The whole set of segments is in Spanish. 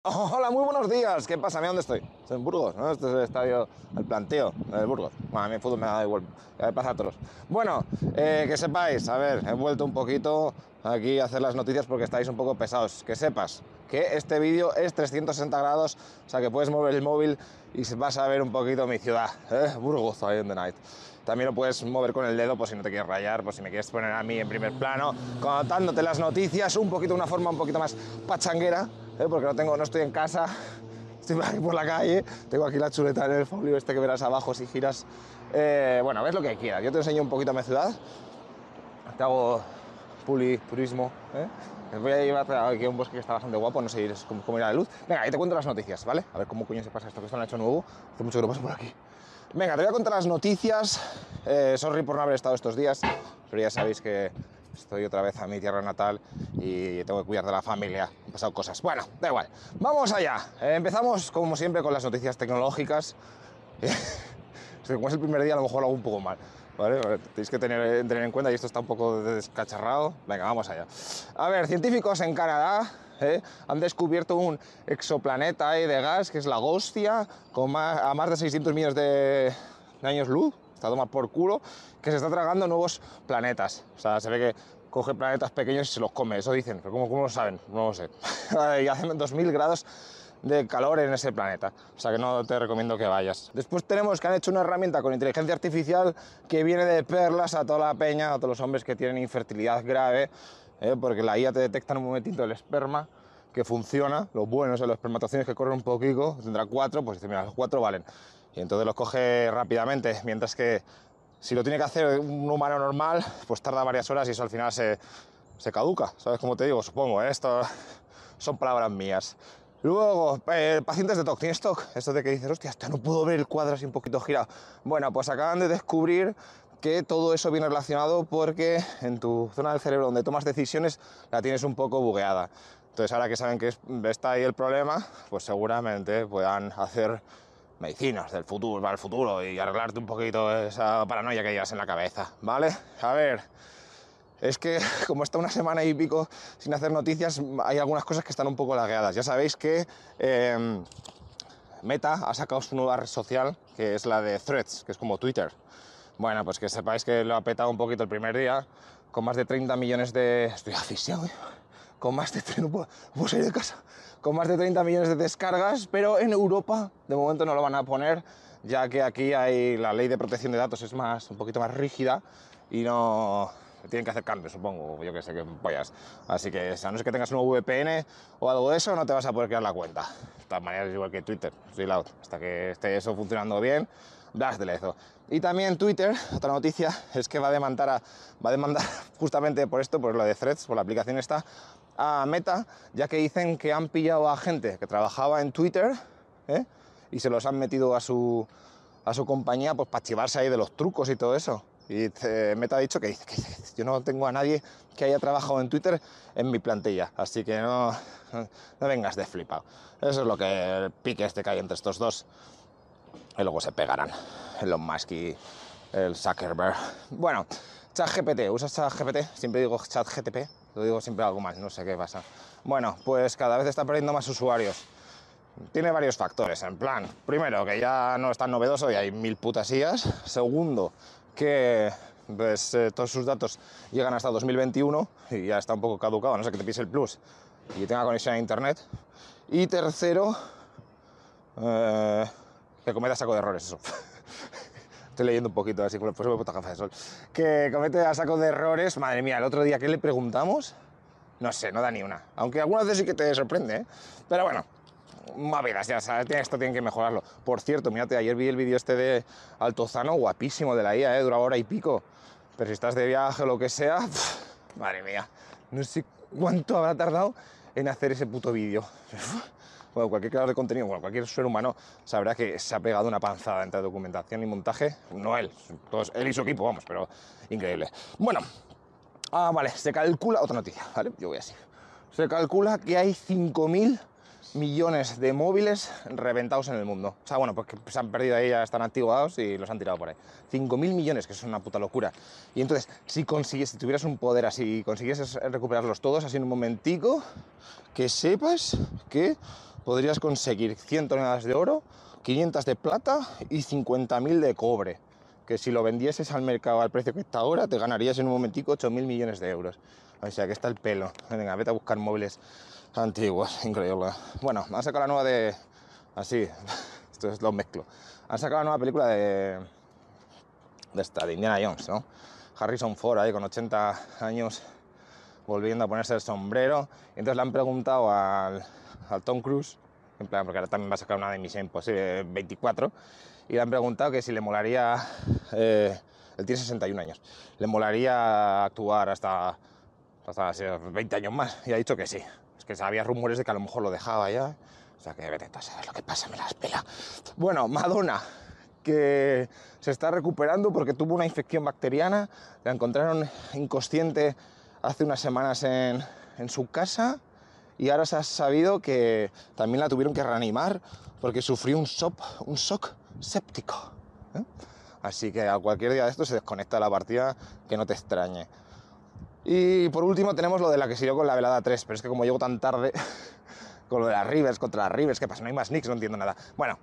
Hola, muy buenos días. ¿Qué pasa? ¿Mira dónde estoy? Estoy en Burgos, ¿no? Este es el estadio, el planteo de Burgos. Bueno, a mí el fútbol me da igual, ya me pasa a todos. Bueno, eh, que sepáis, a ver, he vuelto un poquito aquí a hacer las noticias porque estáis un poco pesados. Que sepas que este vídeo es 360 grados, o sea que puedes mover el móvil y vas a ver un poquito mi ciudad, ¿eh? Burgos, ahí en the night. También lo puedes mover con el dedo, por si no te quieres rayar, por si me quieres poner a mí en primer plano, contándote las noticias, un poquito, una forma un poquito más pachanguera, ¿eh? porque no, tengo, no estoy en casa, estoy aquí por la calle, tengo aquí la chuleta en el folio este que verás abajo si giras. Eh, bueno, ves lo que quieras. Yo te enseño un poquito a mi ciudad, te hago puli, turismo. ¿eh? Voy a llevar aquí a un bosque que está bastante guapo, no sé cómo, cómo irá la luz. Venga, ahí te cuento las noticias, ¿vale? A ver cómo coño se pasa esto que esto lo han hecho nuevo. Hace mucho que no paso por aquí. Venga, te voy a contar las noticias. Eh, sorry por no haber estado estos días, pero ya sabéis que estoy otra vez a mi tierra natal y tengo que cuidar de la familia. Han pasado cosas. Bueno, da igual. Vamos allá. Eh, empezamos, como siempre, con las noticias tecnológicas. como es el primer día, a lo mejor lo hago un poco mal. ¿Vale? Tenéis que tener, tener, en cuenta, y esto está un poco descacharrado. Venga, vamos allá. A ver, científicos en Canadá ¿eh? han descubierto un exoplaneta de gas que es la Ghostia, con más, a más de 600 millones de, de años luz, está a tomar por culo, que se está tragando nuevos planetas. O sea, se ve que coge planetas pequeños y se los come, eso dicen, pero ¿cómo, cómo lo saben? No lo sé. y hacen 2000 grados de calor en ese planeta. O sea que no te recomiendo que vayas. Después tenemos que han hecho una herramienta con inteligencia artificial que viene de perlas a toda la peña, a todos los hombres que tienen infertilidad grave, ¿eh? porque la IA te detecta en un momentito el esperma que funciona, los buenos, los espermatozoides que corren un poquito, tendrá cuatro, pues dice, mira, los cuatro valen. Y entonces los coge rápidamente, mientras que si lo tiene que hacer un humano normal, pues tarda varias horas y eso al final se, se caduca, ¿sabes cómo te digo? Supongo, ¿eh? esto son palabras mías. Luego, eh, pacientes de TOC, ¿tienes TOC? Esto de que dices, hostia, hasta no puedo ver el cuadro así un poquito girado. Bueno, pues acaban de descubrir que todo eso viene relacionado porque en tu zona del cerebro donde tomas decisiones la tienes un poco bugueada. Entonces ahora que saben que está ahí el problema, pues seguramente puedan hacer medicinas del futuro, para el futuro y arreglarte un poquito esa paranoia que llevas en la cabeza, ¿vale? A ver, es que como está una semana y pico sin hacer noticias, hay algunas cosas que están un poco lagueadas. Ya sabéis que eh, Meta ha sacado su nueva red social, que es la de Threads, que es como Twitter. Bueno, pues que sepáis que lo ha petado un poquito el primer día, con más de 30 millones de... Estoy asfixiado, ¿eh? Con más de... No puedo, no puedo salir de casa. Con más de 30 millones de descargas, pero en Europa de momento no lo van a poner, ya que aquí hay la ley de protección de datos es más, un poquito más rígida y no tienen que hacer cambios, supongo, yo que sé, que pollas. Así que, a no ser que tengas un VPN o algo de eso, no te vas a poder crear la cuenta. De todas maneras, igual que Twitter, estoy loud. Hasta que esté eso funcionando bien, das de lezo. Y también Twitter, otra noticia, es que va a demandar, a, va a demandar justamente por esto, por lo de Threads, por la aplicación esta, Meta, ya que dicen que han pillado a gente que trabajaba en Twitter ¿eh? y se los han metido a su, a su compañía pues, para chivarse ahí de los trucos y todo eso. Y Meta ha dicho que, que, yo no tengo a nadie que haya trabajado en Twitter en mi plantilla, así que no, no vengas de flipado. Eso es lo que el pique este que hay entre estos dos. Y luego se pegarán Elon Musk y el Zuckerberg. Bueno, ChatGPT, ¿usas ChatGPT? Siempre digo ChatGTP, lo digo siempre algo más, no sé qué pasa. Bueno, pues cada vez está perdiendo más usuarios. Tiene varios factores, en plan, primero, que ya no es tan novedoso y hay mil putasillas. Segundo, que pues, eh, todos sus datos llegan hasta 2021 y ya está un poco caducado, no sé que te pise el plus y tenga conexión a internet. Y tercero, eh, que cometa saco de errores, eso. Estoy leyendo un poquito, así por eso me he gafas de sol. Que comete a saco de errores, madre mía, el otro día que le preguntamos, no sé, no da ni una. Aunque algunas veces sí que te sorprende, ¿eh? Pero bueno, movidas, ya sabes, esto tienen que mejorarlo. Por cierto, mírate, ayer vi el vídeo este de Altozano, guapísimo de la IA, ¿eh? dura hora y pico. Pero si estás de viaje o lo que sea, pff, madre mía, no sé cuánto habrá tardado en hacer ese puto vídeo. Bueno, cualquier creador de contenido, bueno, cualquier ser humano sabrá que se ha pegado una panzada entre documentación y montaje. No él, todos, él y su equipo, vamos, pero increíble. Bueno, ah, vale, se calcula, otra noticia, ¿vale? Yo voy así. Se calcula que hay 5.000 millones de móviles reventados en el mundo. O sea, bueno, porque se han perdido ahí, ya están activados y los han tirado por ahí. 5.000 millones, que es una puta locura. Y entonces, si consigues, si tuvieras un poder así consiguieses recuperarlos todos así en un momentico, que sepas que podrías conseguir 100 toneladas de oro, 500 de plata y 50.000 de cobre. Que si lo vendieses al mercado al precio que está ahora, te ganarías en un momentico 8.000 millones de euros. O sea que está el pelo. Venga, vete a buscar móviles antiguos. Increíble. Bueno, han sacado la nueva de. Así, esto es lo mezclo. Han sacado la nueva película de. de esta, de Indiana Jones, ¿no? Harrison Ford ahí con 80 años volviendo a ponerse el sombrero. Entonces le han preguntado al, al Tom Cruise, en plan, porque ahora también va a sacar una de Misión Imposible 24, y le han preguntado que si le molaría, eh, él tiene 61 años, le molaría actuar hasta, hasta 20 años más, y ha dicho que sí. Es que había rumores de que a lo mejor lo dejaba ya, o sea que vete a saber lo que pasa, me las pela. Bueno, Madonna, que se está recuperando porque tuvo una infección bacteriana, la encontraron inconsciente hace unas semanas en, en su casa y ahora se ha sabido que también la tuvieron que reanimar porque sufrió un shock, un shock séptico. ¿eh? Así que a cualquier día de esto se desconecta la partida, que no te extrañe. Y por último tenemos lo de la que siguió con la velada 3, pero es que como llego tan tarde con lo de las Rivers contra las Rivers, ¿qué pasa? No hay más nicks, no entiendo nada. Bueno,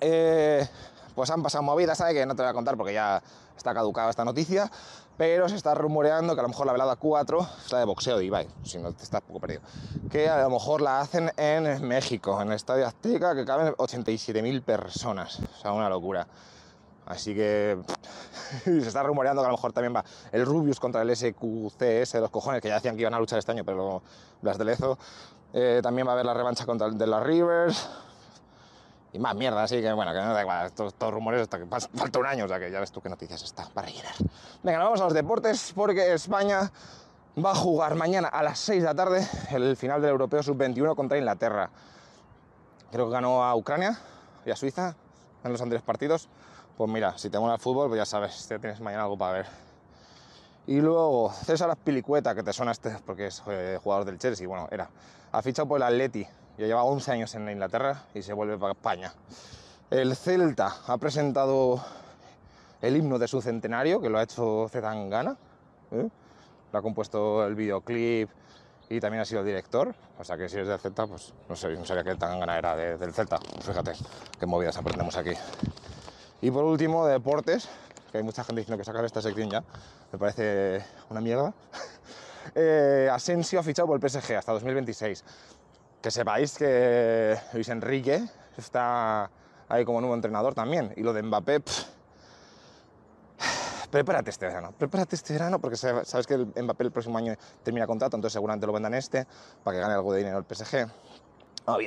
eh, pues han pasado movidas, ¿sabes? Que no te voy a contar porque ya está caducada esta noticia, pero se está rumoreando que a lo mejor la velada 4 es la de boxeo de Ibai, si no te estás poco perdido, que a lo mejor la hacen en México, en el Estadio Azteca, que caben 87.000 personas, o sea, una locura. Así que se está rumoreando que a lo mejor también va el Rubius contra el SQCS de los cojones, que ya decían que iban a luchar este año, pero las de Lezo. Eh, también va a haber la revancha contra el de las Rivers y más mierda, así que bueno, que no da igual, estos, rumores hasta que falta un año, o sea que ya ves tú qué noticias está para rellenar. Venga, vamos a los deportes porque España va a jugar mañana a las 6 de la tarde el final del Europeo Sub-21 contra Inglaterra. Creo que ganó a Ucrania y a Suiza en los anteriores partidos. Pues mira, si te mola el fútbol, pues ya sabes, ya tienes mañana algo para ver. Y luego César Pilicueta, que te suena este porque es eh, jugador del Chelsea, bueno, era, ha fichado por el Atleti ya lleva 11 años en Inglaterra y se vuelve para España. El Celta ha presentado el himno de su centenario, que lo ha hecho Zetangana. ¿eh? Lo ha compuesto el videoclip y también ha sido director. O sea que si es del Celta, pues no, sé, no sabía que el Tangana era del Celta. fíjate qué movidas aprendemos aquí. Y por último, deportes, que hay mucha gente diciendo que sacar esta sección ya. Me parece una mierda. Eh, Asensio ha fichado por el PSG hasta 2026 que sepáis que Luis Enrique está ahí como nuevo entrenador también. Y lo de Mbappé, prepárate este verano, prepárate este verano porque sabes que el Mbappé el próximo año termina contrato, entonces seguramente lo vendan este para que gane algo de dinero el PSG. No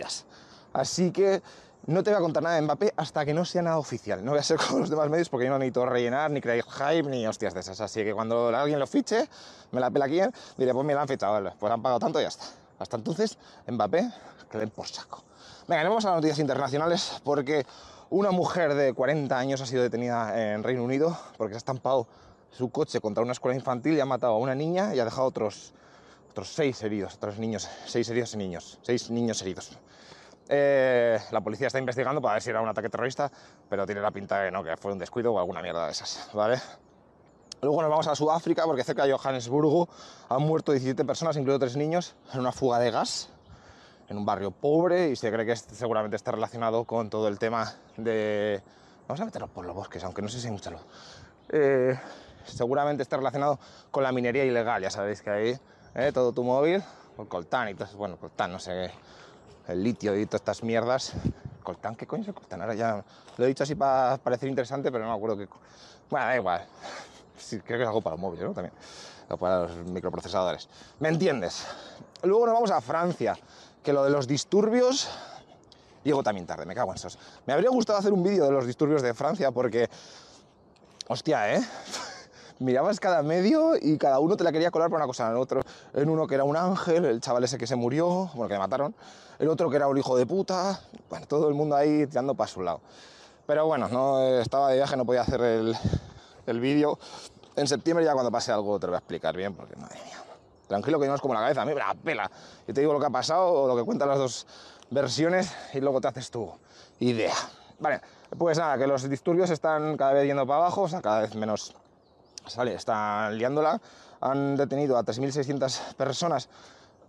Así que no te voy a contar nada de Mbappé hasta que no sea nada oficial. No voy a ser como los demás medios porque yo no necesito rellenar, ni crear hype, ni hostias de esas. Así que cuando alguien lo fiche, me la pela quién, diré, pues mira, han fichado, pues han pagado tanto y ya está. Hasta entonces, Mbappé, que por saco. Venga, vamos a las noticias internacionales porque una mujer de 40 años ha sido detenida en Reino Unido porque se ha estampado su coche contra una escuela infantil y ha matado a una niña y ha dejado otros, otros seis heridos, otros niños, seis heridos y niños, seis niños heridos. Eh, la policía está investigando para ver si era un ataque terrorista, pero tiene la pinta de no, que fue un descuido o alguna mierda de esas, ¿vale? Luego nos vamos a Sudáfrica porque cerca de Johannesburgo han muerto 17 personas, incluidos tres niños, en una fuga de gas en un barrio pobre y se cree que seguramente está relacionado con todo el tema de... Vamos a meternos por los bosques, aunque no sé si hay mucha luz. Eh, seguramente está relacionado con la minería ilegal, ya sabéis que ahí eh, todo tu móvil, el coltán y todo, bueno, coltán, no sé, el litio y todas estas mierdas. ¿Coltán? ¿Qué coño es el coltán? Ahora ya lo he dicho así para parecer interesante, pero no me acuerdo qué... Bueno, da igual creo que es algo para los móviles, ¿no? También, para los microprocesadores. ¿Me entiendes? Luego nos vamos a Francia, que lo de los disturbios... Llego también tarde, me cago en esos. Me habría gustado hacer un vídeo de los disturbios de Francia porque... Hostia, ¿eh? mirabas cada medio y cada uno te la quería colar por una cosa en otro. En uno que era un ángel, el chaval ese que se murió, bueno, que le mataron. El otro que era un hijo de puta. Bueno, todo el mundo ahí tirando para su lado. Pero bueno, no estaba de viaje, no podía hacer el, el vídeo. En septiembre ya cuando pase algo te lo voy a explicar bien, porque madre mía. Tranquilo que no es como la cabeza, a mí me la pela. Yo te digo lo que ha pasado o lo que cuentan las dos versiones y luego te haces tu idea. Vale, pues nada, que los disturbios están cada vez yendo para abajo, o sea, cada vez menos sale, están liándola. Han detenido a 3.600 personas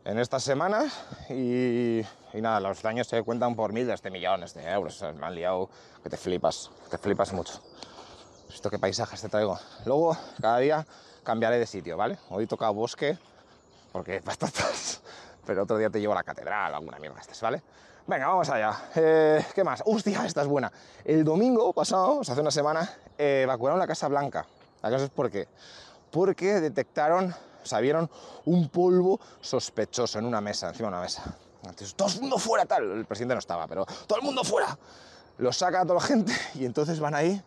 en estas semanas y, y nada, los daños se cuentan por miles de millones de euros. O sea, me han liado que te flipas, te flipas mucho. Esto qué paisajes te traigo. Luego, cada día cambiaré de sitio, ¿vale? Hoy toca bosque, porque bastantes, pero otro día te llevo a la catedral, alguna mierda estas, ¿vale? Venga, vamos allá. Eh, ¿Qué más? ¡Hostia, esta es buena! El domingo pasado, o sea, hace una semana, eh, evacuaron la Casa Blanca. ¿Acaso es por qué? Porque detectaron, o sea, vieron un polvo sospechoso en una mesa, encima de una mesa. Entonces, todo el mundo fuera, tal. El presidente no estaba, pero todo el mundo fuera. Lo saca a toda la gente y entonces van ahí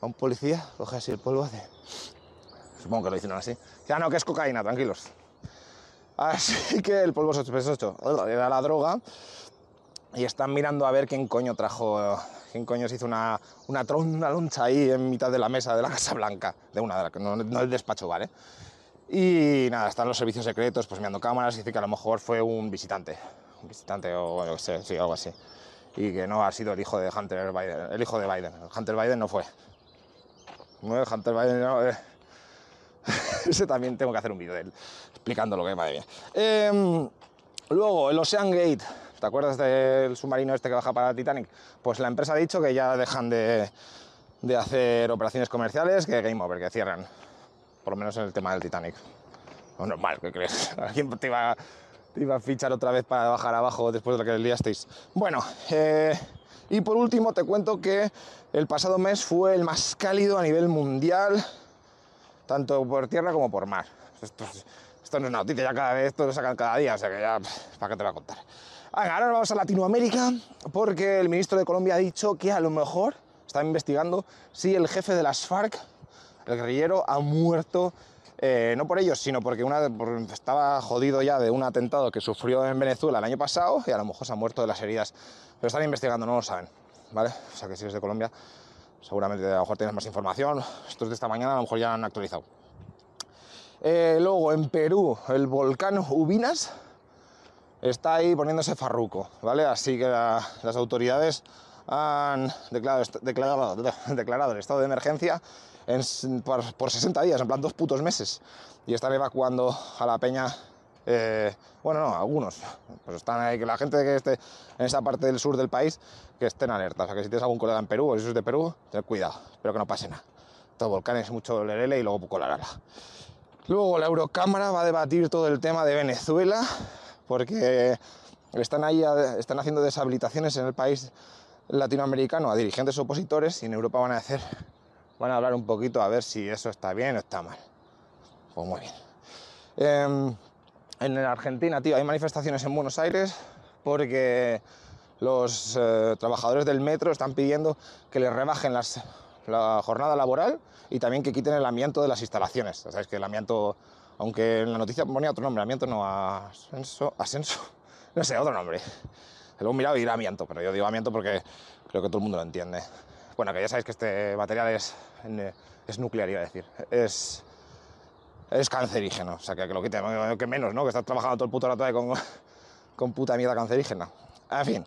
a un policía, coge así el polvo, hace. Supongo que lo hicieron así. Ya no, que es cocaína, tranquilos. Así que el polvo sospechoso era la droga y están mirando a ver quién coño trajo, quién coño se hizo una, una, una loncha ahí en mitad de la mesa de la Casa Blanca, de una, de la, no, no el despacho, ¿vale? Y nada, están los servicios secretos pues mirando cámaras y dice que a lo mejor fue un visitante, un visitante o algo así. Y que no ha sido el hijo de Hunter el hijo de Biden. Hunter Biden no fue. No, Hunter Biden no. Eh. Ese también tengo que hacer un vídeo de él explicando lo que madre mía. Eh, luego, el Ocean Gate. ¿Te acuerdas del submarino este que baja para Titanic? Pues la empresa ha dicho que ya dejan de, de hacer operaciones comerciales, que game over, que cierran por lo menos en el tema del Titanic. No normal, ¿qué crees? ¿Alguien te iba, te iba, a fichar otra vez para bajar abajo después de lo que liasteis? Bueno, eh, y por último te cuento que el pasado mes fue el más cálido a nivel mundial, tanto por tierra como por mar. Esto, no es una noticia, ya cada vez, esto lo sacan cada día, o sea que ya, ¿para qué te va a contar? Ahora vamos a Latinoamérica, porque el ministro de Colombia ha dicho que a lo mejor está investigando si el jefe de las FARC el guerrillero ha muerto, eh, no por ellos, sino porque una, estaba jodido ya de un atentado que sufrió en Venezuela el año pasado y a lo mejor se ha muerto de las heridas. Pero están investigando, no lo saben, ¿vale? O sea que si eres de Colombia, seguramente a lo mejor tienes más información. Estos de esta mañana a lo mejor ya han actualizado. Eh, luego en Perú, el volcán Ubinas está ahí poniéndose farruco, ¿vale? Así que la, las autoridades han declarado, declarado el estado de emergencia en, por, por, 60 días, en plan dos putos meses, y están evacuando a la peña. Eh, bueno, no, algunos. Pues están ahí, que la gente que esté en esa parte del sur del país, que estén alerta. O sea, que si tienes algún colega en Perú o si sos de Perú, ten cuidado, espero que no pase nada. Todo volcanes, mucho lerele y luego poco la. Luego la Eurocámara va a debatir todo el tema de Venezuela, porque están ahí, están haciendo deshabilitaciones en el país latinoamericano a dirigentes opositores y en Europa van a hacer van a hablar un poquito a ver si eso está bien o está mal. Pues muy bien. Eh, en Argentina, tío, hay manifestaciones en Buenos Aires porque los eh, trabajadores del metro están pidiendo que les rebajen las, la jornada laboral y también que quiten el amianto de las instalaciones. Sabéis que el amianto, aunque en la noticia ponía otro nombre, amianto no, ascenso, ascenso, no sé, otro nombre. Luego mirado y era amianto, pero yo digo amianto porque creo que todo el mundo lo entiende. Bueno, que ya sabéis que este material es, es nuclear, iba a decir. Es, es cancerígeno, o sea, que, que lo quite, que menos, ¿no? Que estás trabajando todo el puto rato ahí con, con puta mierda cancerígena. En fin.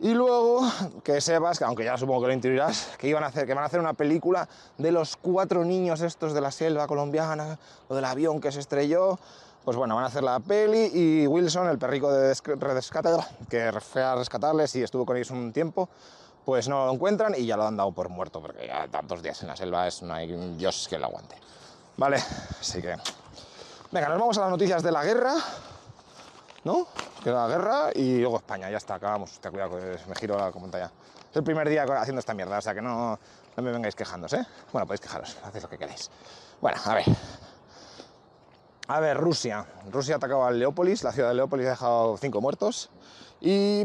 Y luego que sepas, que aunque ya supongo que lo intuirás, que iban a hacer, que van a hacer una película de los cuatro niños estos de la selva colombiana o del avión que se estrelló. Pues bueno, van a hacer la peli y Wilson, el perrico de rescate, que fue a rescatarles y estuvo con ellos un tiempo, pues no lo encuentran y ya lo han dado por muerto, porque ya tantos días en la selva es, no hay un dios que lo aguante. Vale, así que... Venga, nos vamos a las noticias de la guerra, ¿no? Que la guerra y luego España, ya está, acabamos. Ten cuidado, me giro la pantalla. Es el primer día haciendo esta mierda, o sea que no, no me vengáis quejándose, ¿eh? Bueno, podéis quejaros, hacéis lo que queráis. Bueno, a ver. A ver, Rusia. Rusia ha atacado a Leópolis, la ciudad de Leópolis ha dejado cinco muertos y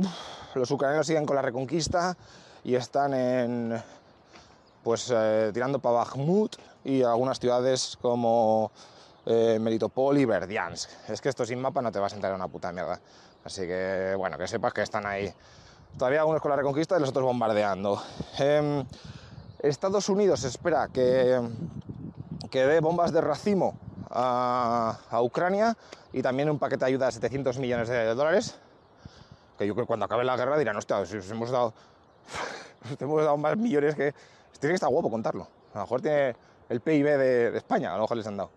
los ucranianos siguen con la reconquista y están en, pues eh, tirando para Bakhmut y algunas ciudades como eh, Melitopol y Verdiansk. Es que esto sin mapa no te vas a entrar en una puta mierda. Así que, bueno, que sepas que están ahí. Todavía algunos con la reconquista y los otros bombardeando. Eh, Estados Unidos espera que, que dé bombas de racimo a, a, Ucrania y también un paquete de ayuda de 700 millones de dólares. Que yo creo que cuando acabe la guerra dirán, hostia, si os hemos dado te hemos dado más millones que... Tiene que estar guapo contarlo. A lo mejor tiene el PIB de, de, España, a lo mejor les han dado.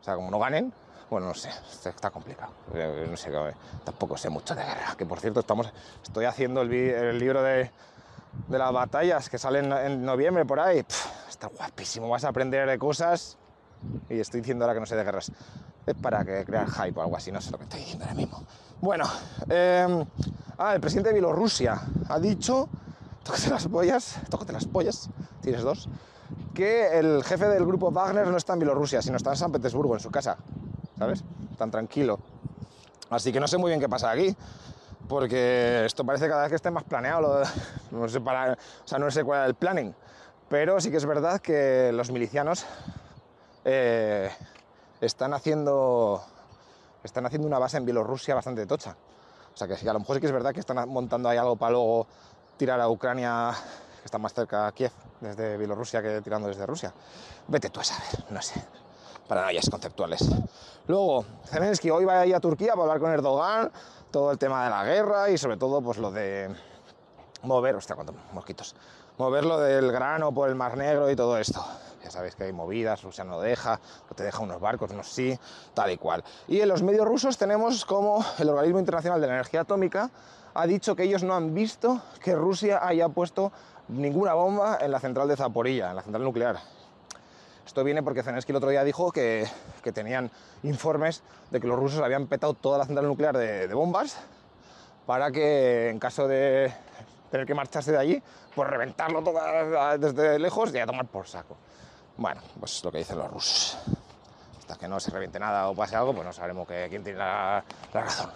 O sea, como no ganen, Bueno, no sé, está complicado. Eh, no sé, tampoco sé mucho de guerra. Que por cierto, estamos, estoy haciendo el, libro de, las batallas que salen en noviembre por ahí. está guapísimo, vas a aprender de cosas. Y estoy diciendo ahora que no sé de guerras. Es para que crear hype o algo así, no sé lo que estoy diciendo ahora mismo. Bueno, eh, ah, el presidente de Bielorrusia ha dicho, tócate las pollas, tócate las pollas, tienes dos, que el jefe del grupo Wagner no está en Bielorrusia, sino está en San Petersburgo, en su casa. ¿sabes? Tan tranquilo. Así que no sé muy bien qué pasa aquí, porque esto parece cada vez que esté más planeado, no sé, para, o sea, no sé cuál es el planning, pero sí que es verdad que los milicianos eh, están haciendo están haciendo una base en Bielorrusia bastante tocha. O sea que a lo mejor sí que es verdad que están montando ahí algo para luego tirar a Ucrania, que está más cerca a Kiev, desde Bielorrusia que tirando desde Rusia. Vete tú a saber, no sé paranoias conceptuales. Luego, Zelensky hoy va a ir a Turquía para hablar con Erdogan, todo el tema de la guerra y sobre todo pues lo de mover, hostia, cuántos mosquitos, mover lo del grano por el Mar Negro y todo esto. Ya sabéis que hay movidas, Rusia no deja, o te deja unos barcos, unos sí, tal y cual. Y en los medios rusos tenemos como el Organismo Internacional de la Energía Atómica ha dicho que ellos no han visto que Rusia haya puesto ninguna bomba en la central de Zaporilla, en la central nuclear. Esto viene porque Zelensky el otro día dijo que, tenían informes de que los rusos habían petado toda la central nuclear de, bombas para que en caso de tener que marcharse de allí, pues reventarlo todo desde lejos y a tomar por saco. Bueno, pues lo que dicen los rusos. Hasta que no se reviente nada o pase algo, pues no sabremos que, quién tiene la, razón.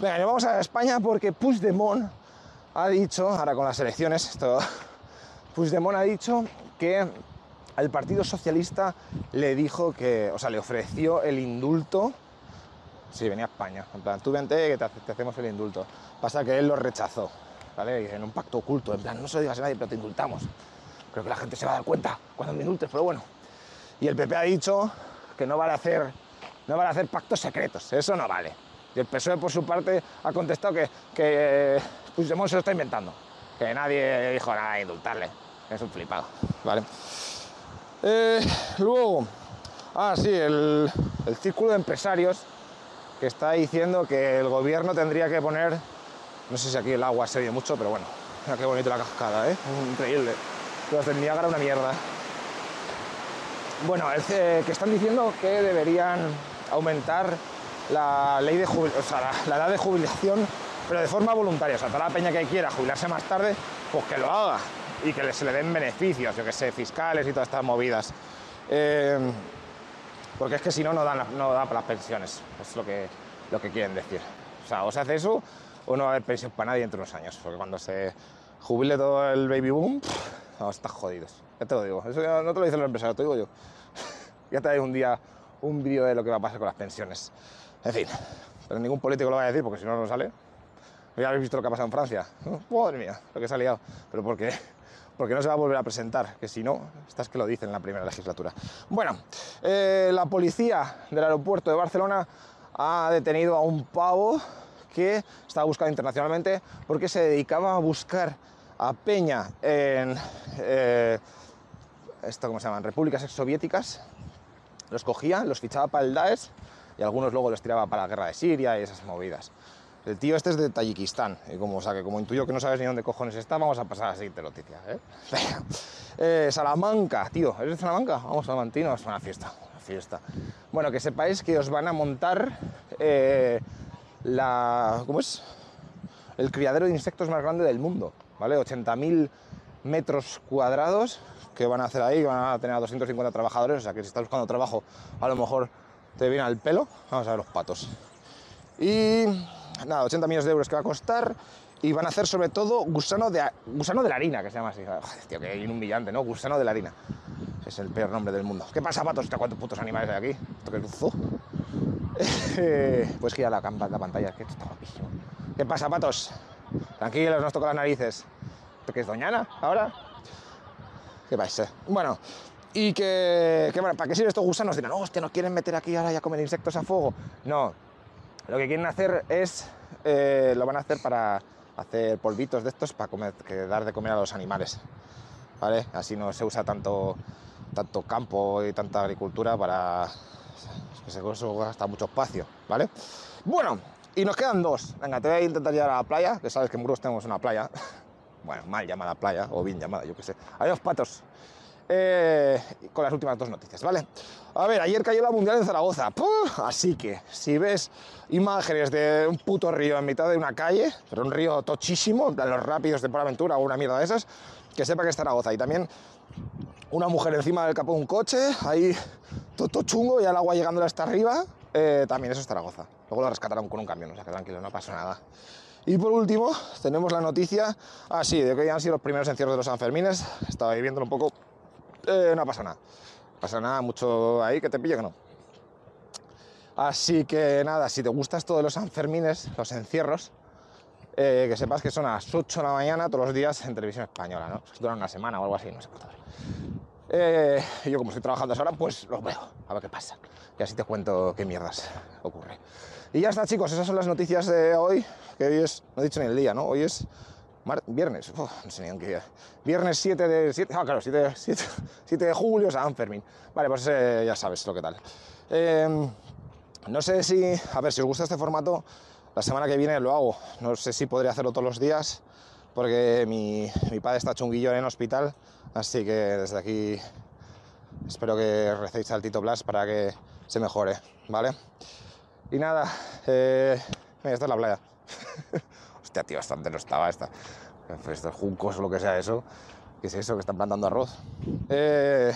Venga, nos vamos a España porque Puigdemont ha dicho, ahora con las elecciones, esto, Puigdemont ha dicho que al Partido Socialista le dijo que, o sea, le ofreció el indulto. Sí, venía a España. En plan, tú vente que te, hacemos el indulto. Pasa que él lo rechazó, En un pacto oculto, en plan, no se lo digas a nadie, pero te indultamos. Creo que la gente se va a dar cuenta cuando me indultes, pero bueno. Y el PP ha dicho que no vale hacer, no vale hacer pactos secretos, eso no vale. Y el PSOE, por su parte, ha contestado que, que Puigdemont se lo está inventando, que nadie dijo nada de indultarle. Es un flipado, ¿vale? Eh, luego, ah, sí, el, círculo de empresarios que está diciendo que el gobierno tendría que poner, no sé si aquí el agua se oye mucho, pero bueno, mira qué bonito la cascada, ¿eh? Increíble. Los del Niágara una mierda. Bueno, que están diciendo que deberían aumentar la ley de o sea, la, edad de jubilación, pero de forma voluntaria. O sea, toda la peña que quiera jubilarse más tarde, pues que lo haga y que se le den beneficios, yo que sé, fiscales y todas estas movidas. Eh, porque es que si no, no da, no da para las pensiones, es lo que, lo que quieren decir. O sea, o se hace eso o no va a haber pensión para nadie entre unos años, porque cuando se jubile todo el baby boom, vamos, estás jodidos. Ya te lo digo, eso no te lo dicen los empresarios, te digo yo. ya te haré un día un vídeo de lo que va a pasar con las pensiones. En fin, pero ningún político lo va a decir porque si no, no sale. Ya habéis visto lo que ha pasado en Francia. Madre mía, lo que se ha liado. Pero ¿por qué? porque no se va a volver a presentar, que si no, estás que lo dicen en la primera legislatura. Bueno, eh, la policía del aeropuerto de Barcelona ha detenido a un pavo que estaba buscado internacionalmente porque se dedicaba a buscar a Peña en eh, esto cómo se llaman repúblicas exsoviéticas los cogía los fichaba para el Daesh y algunos luego los tiraba para la guerra de Siria y esas movidas el tío este es de Tayikistán, y como, o sea, que como intuyo que no sabes ni dónde cojones está, vamos a pasar a la siguiente noticia. ¿eh? eh Salamanca, tío, ¿eres de Salamanca? Vamos a Mantino, es una fiesta, una fiesta. Bueno, que sepáis que os van a montar eh, la... ¿cómo es? El criadero de insectos más grande del mundo, ¿vale? 80.000 metros cuadrados que van a hacer ahí, van a tener a 250 trabajadores, o sea que si estás buscando trabajo a lo mejor te viene al pelo. Vamos a ver los patos. Y nada, 80 millones de euros que va a costar y van a hacer sobre todo gusano de, gusano de la harina, que se llama así. Tío, que humillante, ¿no? Gusano de la harina. Es el peor nombre del mundo. ¿Qué pasa, patos? ¿Cuántos putos animales hay aquí? ¿Esto que es? pues gira la, la pantalla, que está guapísimo. ¿Qué pasa, patos? Tranquilos, nos toca las narices. ¿Esto qué es Doñana ahora? ¿Qué pasa? Bueno, y que, que bueno, ¿para qué sirven estos gusanos? Dirán, no, hostia, ¿nos quieren meter aquí ahora ya a comer insectos a fuego? No, lo que quieren hacer es, eh, lo van a hacer para hacer polvitos de estos para dar de comer a los animales, ¿vale? Así no se usa tanto, tanto campo y tanta agricultura para, que eso gasta mucho espacio, ¿vale? Bueno, y nos quedan dos. Venga, te voy a intentar llevar a la playa, que sabes que en Burgos tenemos una playa. Bueno, mal llamada playa, o bien llamada, yo qué sé. Adiós, patos. Eh, con las últimas dos noticias, ¿vale? A ver, ayer cayó la Mundial en Zaragoza. Así que, si ves imágenes de un puto río en mitad de una calle, pero un río tochísimo, plan los rápidos de Por Aventura o una mierda de esas, que sepa que es Zaragoza. Y también una mujer encima del capó de un coche, ahí todo, chungo y el agua llegándole hasta arriba, eh, también eso es Zaragoza. Luego lo rescataron con un camión, o sea que tranquilo, no pasó nada. Y por último, tenemos la noticia, ah sí, de que hoy han sido los primeros encierros de los Sanfermines, estaba viviéndolo un poco, eh, no pasa nada, pasa nada, mucho ahí que te pille que no. Así que nada, si te gusta esto de los Sanfermines, los encierros, eh, que sepas que son a las 8 de la mañana todos los días en televisión española, ¿no? Duran una semana o algo así, no sé cuánto. Eh, yo como estoy trabajando ahora, pues los veo, a ver qué pasa. Y así te cuento qué mierdas ocurre. Y ya está, chicos, esas son las noticias de hoy, que hoy es, no he dicho ni el día, ¿no? Hoy es viernes, no sé ni en qué día. Viernes 7 de, 7, ah, claro, 7, 7, 7 de julio, San Fermín. Vale, pues eh, ya sabes lo que tal. Eh, no sé si, a ver, si os gusta este formato, la semana que viene lo hago. No sé si podría hacerlo todos los días, porque mi, mi padre está chunguillo en hospital, así que desde aquí espero que recéis al Tito Blas para que se mejore, ¿vale? Y nada, eh, esta es la playa. Hostia, tío, bastante no estaba esta. Estos juncos o lo que sea eso. ¿Qué es eso? Que están plantando arroz. Eh,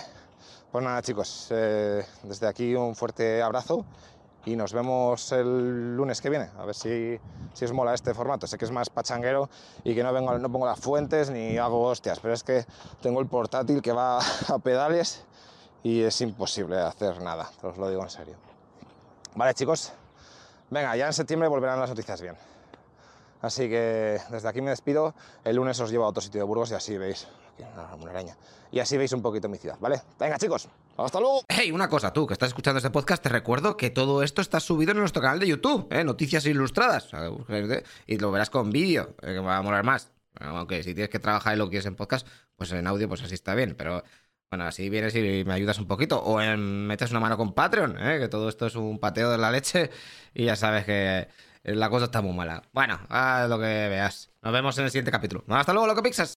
pues nada, chicos, eh, desde aquí un fuerte abrazo y nos vemos el lunes que viene, a ver si, si os mola este formato. Sé que es más pachanguero y que no, vengo, no pongo las fuentes ni hago hostias, pero es que tengo el portátil que va a pedales y es imposible hacer nada, os lo digo en serio. Vale, chicos, venga, ya en septiembre volverán las noticias bien. Así que desde aquí me despido. El lunes os llevo a otro sitio de Burgos y así veis. Y así veis un poquito mi ciudad, ¿vale? Venga, chicos. ¡Hasta luego! Hey, una cosa, tú que estás escuchando este podcast, te recuerdo que todo esto está subido en nuestro canal de YouTube, ¿eh? Noticias Ilustradas. Y lo verás con vídeo, eh, que va a molar más. Aunque si tienes que trabajar y lo quieres en podcast, pues en audio, pues así está bien. Pero bueno, así vienes y me ayudas un poquito. O metes una mano con Patreon, ¿eh? que todo esto es un pateo de la leche. Y ya sabes que la cosa está muy mala. Bueno, haz lo que veas. Nos vemos en el siguiente capítulo. Hasta luego, loco Pixas.